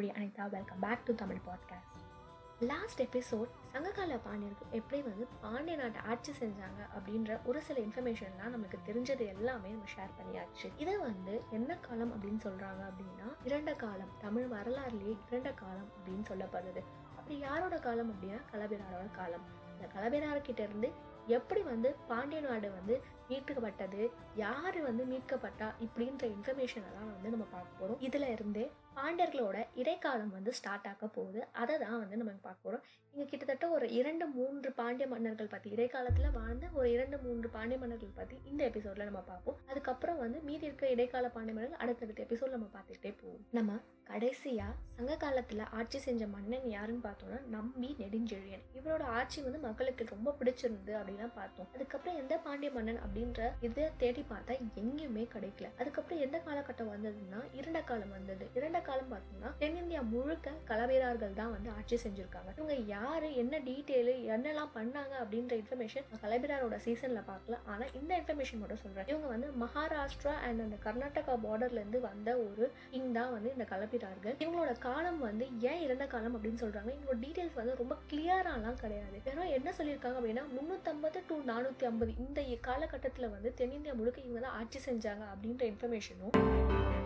தோழி Anitha welcome back to Tamil podcast last episode சங்ககால பாண்டியர்கள் எப்படி வந்து பாண்டிய நாட்டை ஆட்சி செஞ்சாங்க அப்படின்ற ஒரு சில இன்ஃபர்மேஷன்லாம் நமக்கு தெரிஞ்சது எல்லாமே நம்ம ஷேர் பண்ணியாச்சு இதை வந்து என்ன காலம் அப்படின்னு சொல்றாங்க அப்படின்னா இரண்ட காலம் தமிழ் வரலாறுலேயே இரண்ட காலம் அப்படின்னு சொல்லப்படுது அப்படி யாரோட காலம் அப்படின்னா கலபிராரோட காலம் இந்த கலபிரார்கிட்ட இருந்து எப்படி வந்து பாண்டிய நாடு வந்து மீட்கப்பட்டது? யார் வந்து மீட்கப்பட்டா? இப்படின்ற இன்ஃபர்மேஷனை தான் வந்து நம்ம பார்க்க போகிறோம் இதில் இருந்தே பாண்டியர்களோட இடைக்காலம் வந்து ஸ்டார்ட் ஆக போகுது. அதை தான் வந்து நம்ம பார்க்க போகிறோம் இங்கே கிட்டத்தட்ட ஒரு இரண்டு மூன்று பாண்டிய மன்னர்கள் பற்றி இடைக்காலத்தில் வாழ்ந்த ஒரு இரண்டு மூன்று பாண்டிய மன்னர்கள் பற்றி இந்த எபிசோடில் நம்ம பார்ப்போம். அதுக்கப்புறம் வந்து மீதி இருக்க இடைக்கால பாண்டிய மன்னர்கள் அடுத்தடுத்த எபிசோட் நம்ம பார்த்துக்கிட்டே போவோம். நம்ம கடைசியாக சங்க காலத்தில் ஆட்சி செஞ்ச மன்னன் யாருன்னு பார்த்தோம்னா நம்பி நெடுஞ்செழியன். இவரோட ஆட்சி வந்து மக்களுக்கு ரொம்ப பிடிச்சிருந்து அப்படின்லாம் பார்த்தோம். அதுக்கப்புறம் எந்த பாண்டிய மன்னன் அப்படின்ற இதை தேடி பார்த்தா எங்கேயுமே கிடைக்கல. அதுக்கப்புறம் எந்த காலகட்டம் வந்ததுன்னா இரண்ட காலம் வந்தது. இரண்ட காலம் பார்த்தோம்னா தென்னிந்தியா முழுக்க கலவீரர்கள் தான் வந்து ஆட்சி செஞ்சிருக்காங்க. இவங்க யாரு என்ன டீட்டெயிலு என்னெல்லாம் பண்ணாங்க அப்படின்ற இன்ஃபர்மேஷன் கலபிராரோட சீசன்ல பார்க்கலாம் ஆனா இந்த இன்ஃபர்மேஷன் மட்டும் சொல்றேன். இவங்க வந்து மகாராஷ்டிரா அண்ட் அந்த கர்நாடகா பார்டர்ல இருந்து வந்த ஒரு கிங் தான் வந்து இந்த கலபிரார்கள் இவங்களோட காலம் வந்து ஏன் இரண்ட காலம் அப்படின்னு சொல்றாங்க. இவங்களோட டீடைல்ஸ் வந்து ரொம்ப கிளியராலாம் கிடையாது. வெறும் என்ன சொல்லியிருக்காங்க அப்படின்னா முன்னூத்தம்பது டு நானூத்தி ஐம்பது இந்த காலகட்டத்துல வந்து தென்னிந்தியா முழுக்க இவங்க தான் ஆட்சி செஞ்சாங்க அப்படின்ற இன்ஃபர்மேஷனும்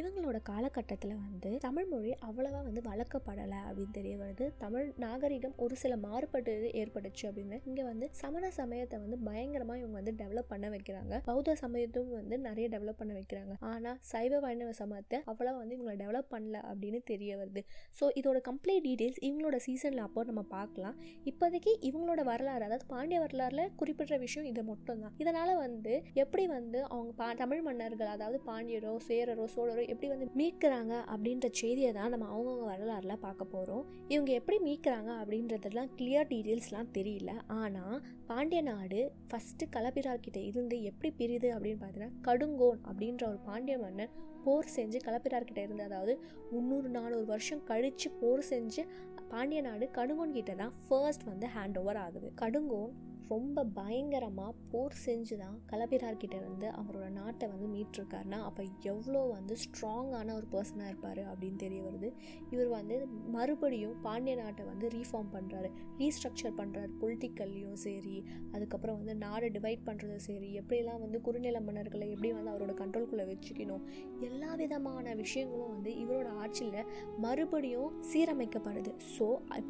இவங்களோட காலகட்டத்தில் வந்து தமிழ் மொழி அவ்வளவா வந்து வளர்க்கப்படலை அப்படின்னு தெரிய வருது. தமிழ் நாகரிகம் ஒரு சில மாறுபட்டு ஏற்பட்டுச்சு அப்படின்னு. இங்கே வந்து சமண சமயத்தை வந்து பயங்கரமாக இவங்க வந்து டெவலப் பண்ண வைக்கிறாங்க. பௌத்த சமயத்தும் வந்து நிறைய டெவலப் பண்ண வைக்கிறாங்க. ஆனால் சைவ வைணவ சமயத்தை அவ்வளோ வந்து இவங்களை டெவலப் பண்ணல அப்படின்னு தெரிய வருது. ஸோ இதோட கம்ப்ளீட் டீட்டெயில்ஸ் இவங்களோட சீசனில் அப்போ நம்ம பார்க்கலாம். இப்போதைக்கு இவங்களோட வரலாறு அதாவது பாண்டிய வரலாறுல குறிப்பிட்ட விஷயம் இது மட்டும்தான். இதனால் வந்து எப்படி வந்து அவங்க பா தமிழ் மன்னர்கள் அதாவது பாண்டியரோ சேரரோ சோழரோ எப்படி வந்து மீட்கிறாங்க அப்படின்ற செய்தியை தான் நம்ம அவங்கவுங்க வரலாறுல பார்க்க போகிறோம் இவங்க எப்படி மீட்கிறாங்க அப்படின்றதெல்லாம் கிளியர் டீட்டெயில்ஸ்லாம் தெரியல. ஆனால் பாண்டிய நாடு ஃபஸ்ட்டு களப்பிரார்கிட்ட இருந்து எப்படி பிரியுது அப்படின்னு பார்த்தீங்கன்னா கடுங்கோன் அப்படின்ற ஒரு பாண்டிய மன்னன் போர் செஞ்சு களப்பிரார்கிட்ட இருந்து அதாவது முந்நூறு நானூறு வருஷம் கழித்து போர் செஞ்சு பாண்டிய நாடு கடுங்கோன் கிட்ட தான் ஃபர்ஸ்ட் வந்து ஹேண்ட் ஓவர் ஆகுது. கடுங்கோன் ரொம்ப பயங்கரமாக போர் செஞ்சு தான் கலபிரார்கிட்ட இருந்து அவரோட நாட்டை வந்து மீட்டிருக்காருனா அப்போ எவ்வளோ வந்து ஸ்ட்ராங்கான ஒரு பர்சனாக இருப்பார் அப்படின்னு தெரிய வருது. இவர் வந்து மறுபடியும் பாண்டிய நாட்டை வந்து ரீஃபார்ம் பண்ணுறாரு ரீஸ்ட்ரக்சர் பண்ணுறாரு பொலிட்டிக்கல்லையும் சரி அதுக்கப்புறம் வந்து நாடு டிவைட் பண்ணுறதும் சரி எப்படிலாம் வந்து குறுநில மன்னர்களை எப்படி வந்து அவரோட கண்ட்ரோல்குள்ளே வச்சுக்கணும் எல்லா விதமான விஷயங்களும் வந்து இவரோட ஆட்சியில் மறுபடியும் சீரமைக்கப்படுது. ஸோ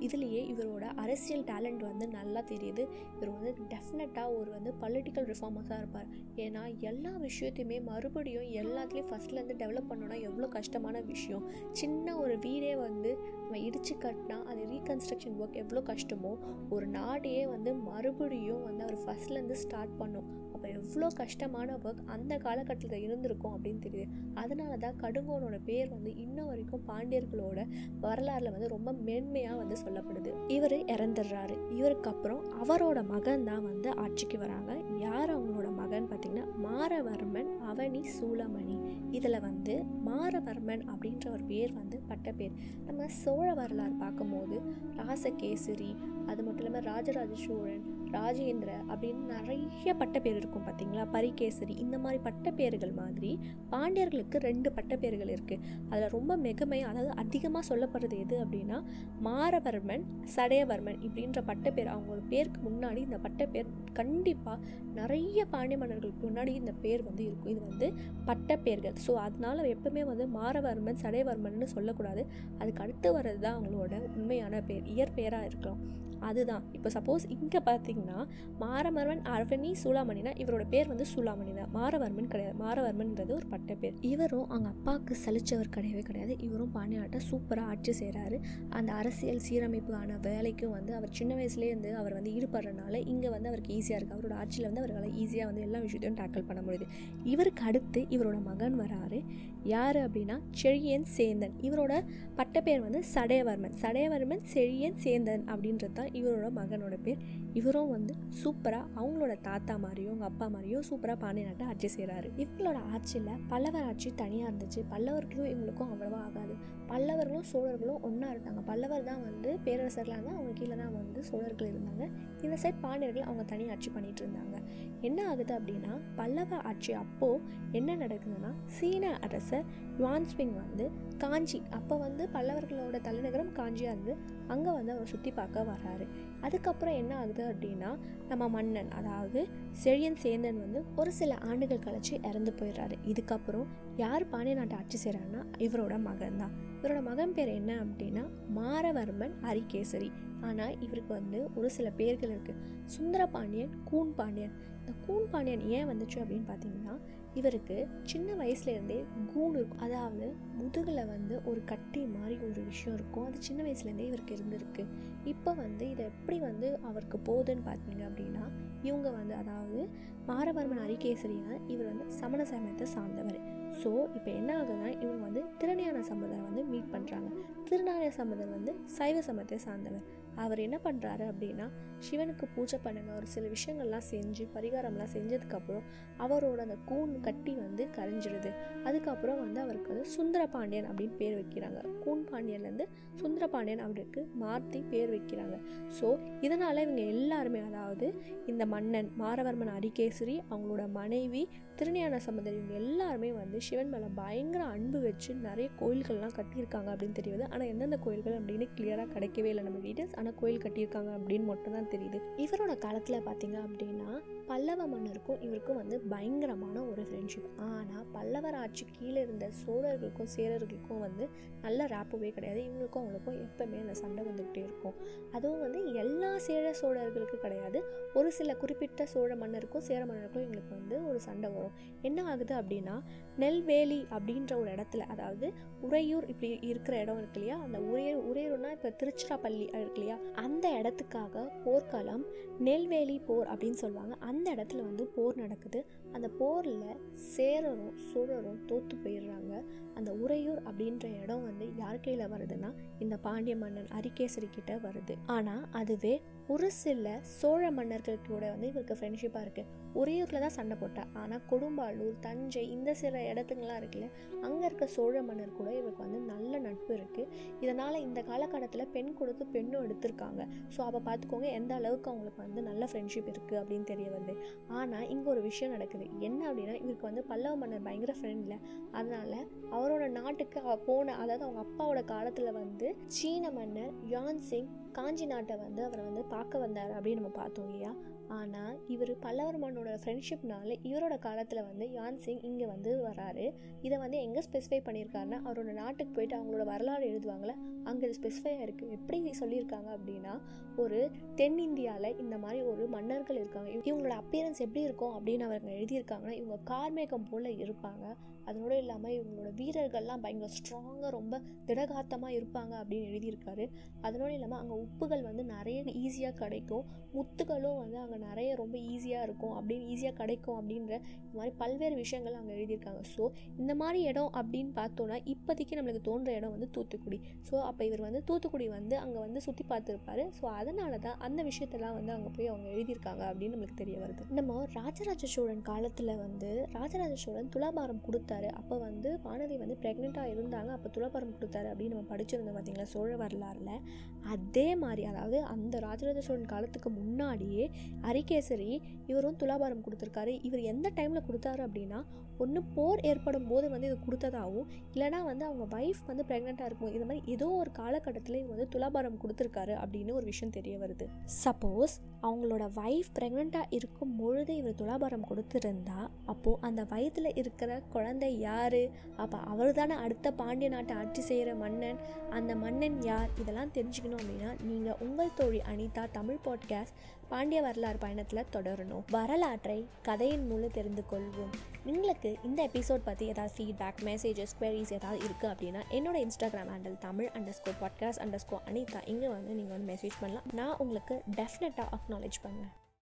இதுலேயே இவரோட அரசியல் டேலண்ட் வந்து நல்லா தெரியுது. இவர் வந்து டெஃபினட்டாக ஒரு வந்து பொலிட்டிக்கல் ரிஃபார்மர்ஸாக இருப்பார். ஏன்னா எல்லா விஷயத்தையுமே மறுபடியும் எல்லாத்துலேயும் ஃபஸ்ட்லேருந்து டெவலப் பண்ணோன்னா எவ்வளோ கஷ்டமான விஷயம். சின்ன ஒரு வீடே வந்து நம்ம இடித்து கட்டினா அது ரீகன்ஸ்ட்ரக்ஷன் ஒர்க் எவ்வளோ கஷ்டமோ ஒரு நாடையே வந்து மறுபடியும் வந்து அவர் ஃபஸ்ட்லேருந்து ஸ்டார்ட் பண்ணும். அப்போ எவ்வளோ கஷ்டமான ஒர்க் அந்த காலகட்டத்தில் இருந்திருக்கும் அப்படின்னு தெரியுது. அதனால தான் கடுங்கோனோட பேர் வந்து இன்ன வரைக்கும் பாண்டியர்களோட வரலாறில் வந்து ரொம்ப மேன்மையாக வந்து சொல்லப்படுது. இவர் இறந்துடுறாரு. இவருக்கு அப்புறம் அவரோட மகன் தான் வந்து ஆட்சிக்கு வராங்க. யார் அவங்களோட மகன் பார்த்திங்கன்னா மாரவர்மன் அவனி சூளமணி. இதில் வந்து மாரவர்மன் அப்படின்ற ஒரு பேர் வந்து பட்ட பேர். நம்ம சோழ வரலாறு பார்க்கும்போது ராசகேசரி அது மட்டும் இல்லாமல் ராஜராஜ சோழன் ராஜேந்திர அப்படின்னு நிறைய பட்டப்பேர் இருக்கும் பார்த்தீங்களா பரிகேசரி இந்த மாதிரி பட்டப்பேர்கள் மாதிரி பாண்டியர்களுக்கு ரெண்டு பட்டப்பேர்கள் இருக்குது அதில் ரொம்ப மிகமை அதாவது அதிகமாக சொல்லப்படுறது எது அப்படின்னா மாரவர்மன் சடையவர்மன் இப்படின்ற பட்டப்பேர் அவங்களோட பேருக்கு முன்னாடி இந்த பட்டப்பேர் கண்டிப்பாக நிறைய பாண்டிய மன்னர்களுக்கு முன்னாடி இந்த பேர் வந்து இருக்கும். இது வந்து பட்டப்பேர்கள். ஸோ அதனால் எப்பவுமே வந்து மாரவர்மன் சடைவர்மன்னு சொல்லக்கூடாது. அதுக்கு அடுத்து வர்றது தான் அவங்களோட உண்மையான பேர் இயற்பெயராக இருக்கலாம். அதுதான். இப்போ சப்போஸ் இங்கே பார்த்தீங்கன்னா மாரவர்மன் அரவணி சூளாமணினா இவரோட பேர் வந்து சூளாமணி தான். மாரவர்மன் கிடையாது. மாரவர்மன்ன்றது ஒரு பட்ட பேர் இவரும் அவங்க அப்பாவுக்கு சலிச்சவர் கிடையவே கிடையாது. இவரும் பாண்டியாட்டை சூப்பராக ஆட்சி செய்கிறாரு அந்த அரசியல் சீரமைப்புக்கான வேலைக்கும் வந்து அவர் சின்ன வயசுலேருந்து அவர் வந்து ஈடுபடுறதுனால இங்கே வந்து அவருக்கு ஈஸியாக இருக்குது அவரோட ஆட்சியில் வந்து அவரால் ஈஸியாக வந்து எல்லா விஷயத்தையும் டேக்கிள் பண்ண முடியுது. இவருக்கு அடுத்து இவரோட மகன் வராரு. யார் அப்படின்னா செழியன் சேந்தன். இவரோட பட்டப்பேர் வந்து சடையவர்மன். சடையவர்மன் செழியன் சேந்தன் அப்படின்றது தான் இவரோட மகனோட பேர். இவரும் வந்து சூப்பராக அவங்களோட தாத்தா மாதிரியும் அவங்க அப்பா மாதிரியும் சூப்பராக பாண்டிய நாட்டை ஆட்சி செய்கிறாரு இவங்களோட ஆட்சியில் பல்லவர் ஆட்சி தனியாக இருந்துச்சு. பல்லவர்களும் இவங்களுக்கும் அவ்வளோவா ஆகாது. பல்லவர்களும் சோழர்களும் ஒன்றா இருந்தாங்க. பல்லவர் தான் வந்து பேரரசர்களாக இருந்தால் அவங்க கீழே தான் வந்து சோழர்கள் இருந்தாங்க. இந்த சைட் பாண்டியர்கள் அவங்க தனி ஆட்சி பண்ணிட்டு இருந்தாங்க. என்ன ஆகுது அப்படின்னா பல்லவ ஆட்சி அப்போது என்ன நடக்குதுன்னா சீன அரசர் யுவான்ஸ்விங் வந்து காஞ்சி அப்போ வந்து பல்லவர்களோட தலைநகரம் காஞ்சியாக இருந்து அங்கே வந்து அவர் சுற்றி பார்க்க வர்றாரு. அதுக்கப்புறம் என்ன ஆகுது அப்படின்னா நம்ம மன்னன் அதாவது செழியன் சேந்தன் வந்து ஒரு சில ஆண்டுகள் கழிச்சு இறந்து போயிடுறாரு. இதுக்கப்புறம் யார் பாண்டிய நாட்டை ஆட்சி செய்கிறாருன்னா இவரோட மகன் தான். இவரோட மகன் பேர் என்ன அப்படின்னா மாரவர்மன் அரிகேசரி. ஆனால் இவருக்கு வந்து ஒரு சில பேர்கள் இருக்குது சுந்தரபாண்டியன் கூன் பாண்டியன். இந்த கூன் பாண்டியன் ஏன் வந்துச்சு அப்படின்னு பார்த்தீங்கன்னா இவருக்கு சின்ன வயசுலேருந்தே கூன் இருக்கும். அதாவது முதுகில் வந்து ஒரு கட்டி மாதிரி ஒரு விஷயம் இருக்கும். அது சின்ன வயசுலேருந்தே இவருக்கு இருந்திருக்கு. இப்போ வந்து இதை எப்படி வந்து அவருக்கு போகுதுன்னு பார்த்தீங்க அப்படின்னா இவங்க வந்து அதாவது மாரபர்மன் அரிகேசரினா இவர் வந்து சமண சமயத்தை சார்ந்தவர். ஸோ இப்போ என்ன ஆகுதுன்னா இவங்க வந்து திருஞான சம்பந்தரை வந்து மீட் பண்ணுறாங்க திருஞான சம்பந்தர் வந்து சைவ சமயத்தை சார்ந்தவர். அவர் என்ன பண்ணுறாரு அப்படின்னா சிவனுக்கு பூஜை பண்ணுங்க. ஒரு சில விஷயங்கள்லாம் செஞ்சு பரிகாரம்லாம் செஞ்சதுக்கப்புறம் அவரோட அந்த கூன் கட்டி வந்து கரைஞ்சிடுது அதுக்கப்புறம் வந்து அவருக்கு வந்து சுந்தர பாண்டியன் அப்படின்னு பேர் வைக்கிறாங்க. கூன் பாண்டியன்லேருந்து சுந்தர பாண்டியன் அவருக்கு மாற்றி பேர் வைக்கிறாங்க. ஸோ இதனால் இவங்க எல்லாருமே அதாவது இந்த மன்னன் மாரவர்மன் அரிகேசரி அவங்களோட மனைவி திருஞான சம்பந்தர் இவங்க எல்லாருமே வந்து சிவன் மேலே பயங்கர அன்பு வச்சு நிறைய கோயில்கள்லாம் கட்டியிருக்காங்க அப்படின்னு தெரியுது. ஆனால் எந்தெந்த கோயில்கள் அப்படின்னு கிளியராக கிடைக்கவே இல்லை. நம்ம டீட்டெயில்ஸ் ஆனால் கோயில் கட்டியிருக்காங்க அப்படின்னு மட்டும் தான் தெரியுது. இவரோட காலத்தில் பார்த்தீங்க அப்படின்னா பல்லவ மன்னருக்கும் இவருக்கும் வந்து பயங்கரமான ஒரு ஃப்ரெண்ட்ஷிப் ஆனால் பல்லவர் ஆட்சி கீழே இருந்த சோழர்களுக்கும் சேரர்களுக்கும் வந்து நல்ல ரேப்புவே கிடையாது. இவங்களுக்கும் அவங்களுக்கும் எப்பவுமே அந்த சண்டை வந்துக்கிட்டே இருக்கும். அதுவும் வந்து எல்லா சேர சோழர்களுக்கு கிடையாது. ஒரு சில குறிப்பிட்ட சோழ மன்னருக்கும் சேர மன்னருக்கும் இவங்களுக்கு வந்து ஒரு சண்டை வரும். என்ன ஆகுது அப்படின்னா நெல்வேலி அப்படின்ற ஒரு இடத்துல அதாவது உறையூர் இப்படி இருக்கிற இடம் இருக்கு இல்லையா? அந்த உரையூர் உறையூர்னா இப்போ திருச்சிராப்பள்ளி இருக்கு இல்லையா? அந்த இடத்துக்காக போர்க்களம் நெல்வேலி போர் அப்படின்னு சொல்லுவாங்க. அந்த இடத்துல வந்து போர் நடக்குது. அந்த போரில் சேரரும் சோழரும் தோற்று போயிடுறாங்க. அந்த உறையூர் அப்படின்ற இடம் வந்து யார் கையில் வருதுன்னா இந்த பாண்டிய மன்னன் அரிகேசரி கிட்ட வருது. ஆனால் அதுவே ஒரு சில சோழ மன்னர்கள் கூட வந்து இவருக்கு ஃப்ரெண்ட்ஷிப்பாக இருக்குது உறையூரில் தான் சண்டை போட்டா. ஆனால் கொடும்பாலூர் தஞ்சை இந்த சில இடத்துங்களாம் இருக்குல்ல அங்கே இருக்க சோழ மன்னர் கூட இவருக்கு வந்து நல்ல நட்பு இருக்குது இதனால் இந்த காலகட்டத்தில் பெண் கொடுத்து பெண்ணும் எடுத்திருக்காங்க. ஸோ அப்போ பார்த்துக்கோங்க எந்த அளவுக்கு அவங்களுக்கு வந்து நல்ல ஃப்ரெண்ட்ஷிப் இருக்குது அப்படின்னு தெரிய வருது. ஆனால் இங்கே ஒரு விஷயம் நடக்குது. என்ன அப்படின்னா இவருக்கு வந்து பல்லவ மன்னர் பயங்கர ஃப்ரெண்டில் அதனால் அவரோட நாட்டுக்கு அவ போன அதாவது அவங்க அப்பாவோட காலத்தில் வந்து சீன மன்னர் யான் சிங் காஞ்சி நாட்டை வந்து அவரை வந்து பார்க்க வந்தார் அப்படின்னு நம்ம பார்த்தோம் இல்லையா? ஆனால் இவர் பல்லவர் மன்னோட ஃப்ரெண்ட்ஷிப்னால இவரோட காலத்தில் வந்து யான் சிங் இங்கே வந்து வராரு. இதை வந்து எங்கே ஸ்பெசிஃபை பண்ணியிருக்காருன்னா அவரோட நாட்டுக்கு போயிட்டு அவங்களோட வரலாறு எழுதுவாங்களே அங்கே இது ஸ்பெசிஃபை இருக்குது எப்படி சொல்லியிருக்காங்க அப்படின்னா ஒரு தென்னிந்தியாவில் இந்த மாதிரி ஒரு மன்னர்கள் இருக்காங்க. இவங்களோட அப்பியரன்ஸ் எப்படி இருக்கும் அப்படின்னு அவங்க எழுதியிருக்காங்கன்னா இவங்க கார்மேகம் போல் இருப்பாங்க. அதனோடு இல்லாமல் இவங்களோட வீரர்கள்லாம் பயங்கர ஸ்ட்ராங்காக ரொம்ப திடகாத்தமாக இருப்பாங்க அப்படின்னு எழுதியிருக்காரு. அதனோடு இல்லாமல் அங்கே உப்புகள் வந்து நிறைய ஈஸியாக கிடைக்கும். முத்துகளும் வந்து அங்கே நிறைய ரொம்ப ஈஸியாக இருக்கும். அப்படின்னு ஈஸியாக கிடைக்கும் அப்படின்ற இந்த மாதிரி பல்வேறு விஷயங்கள் அங்கே எழுதியிருக்காங்க. ஸோ இந்த மாதிரி இடம் அப்படின்னு பார்த்தோன்னா இப்போதைக்கு நம்மளுக்கு தோன்ற இடம் வந்து தூத்துக்குடி. ஸோ அப்போ இவர் வந்து தூத்துக்குடி வந்து அங்கே வந்து சுற்றி பார்த்துருப்பாரு. ஸோ அதனால தான் அந்த விஷயத்தெல்லாம் வந்து அங்கே போய் அவங்க எழுதியிருக்காங்க அப்படின்னு நம்மளுக்கு தெரிய வருது. நம்ம ராஜராஜ சோழன் காலத்தில் வந்து ராஜராஜ சோழன் துலாபாரம் கொடுத்தாரு. அப்போ வந்து வானதி வந்து ப்ரெக்னெண்ட்டாக இருந்தாங்க. அப்போ துலாபாரம் கொடுத்தாரு அப்படின்னு நம்ம படிச்சிருந்தோம் பார்த்தீங்களா சோழ வரலாறில். அதே மாதிரி அதாவது அந்த ராஜராஜ சோழன் காலத்துக்கு முன்னாடியே அரிகேசரி இவரும் துலாபாரம் கொடுத்துருக்காரு. இவர் எந்த டைமில் கொடுத்தாரு அப்படின்னா ஒன்று போர் ஏற்படும் போது வந்து இது கொடுத்ததாகவும் இல்லைனா வந்து அவங்க ஒய்ஃப் வந்து ப்ரெக்னெண்ட்டாக இருக்கும் இந்த மாதிரி ஏதோ ஒரு காலகட்டத்தில் இவங்க வந்து துலாபாரம் கொடுத்துருக்காரு அப்படின்னு ஒரு விஷயம் தெரிய வருது. சப்போஸ் அவங்களோட ஒய்ஃப் ப்ரெக்னெண்ட்டாக இருக்கும் பொழுது இவர் துலாபாரம் இருந்தா அப்போது அந்த வயதில் இருக்கிற குழந்தை யார்? அப்போ அவர் தானே அடுத்த பாண்டிய நாட்டை ஆட்சி செய்கிற மன்னன். அந்த மன்னன் யார்? இதெல்லாம் தெரிஞ்சுக்கணும் அப்படின்னா நீங்கள் உங்கள் தோழி அனிதா தமிழ் பாட்காஸ்ட் பாண்டிய வரலாறு பயணத்தில் தொடரணும். வரலாற்றை கதையின் மூலம் தெரிந்து கொள்வோம். உங்களுக்கு இந்த எபிசோட் பற்றி ஏதாவது ஃபீட்பேக் மெசேஜஸ் குவரிஸ் ஏதாவது இருக்குது அப்படின்னா என்னோட Instagram handle Tamil underscore podcast underscore Anitha. இங்கே வந்து நீங்கள் வந்து மெசேஜ் பண்ணலாம். நான் உங்களுக்கு டெஃபினட்டாக அக்னாலேஜ் பண்ணுவேன்.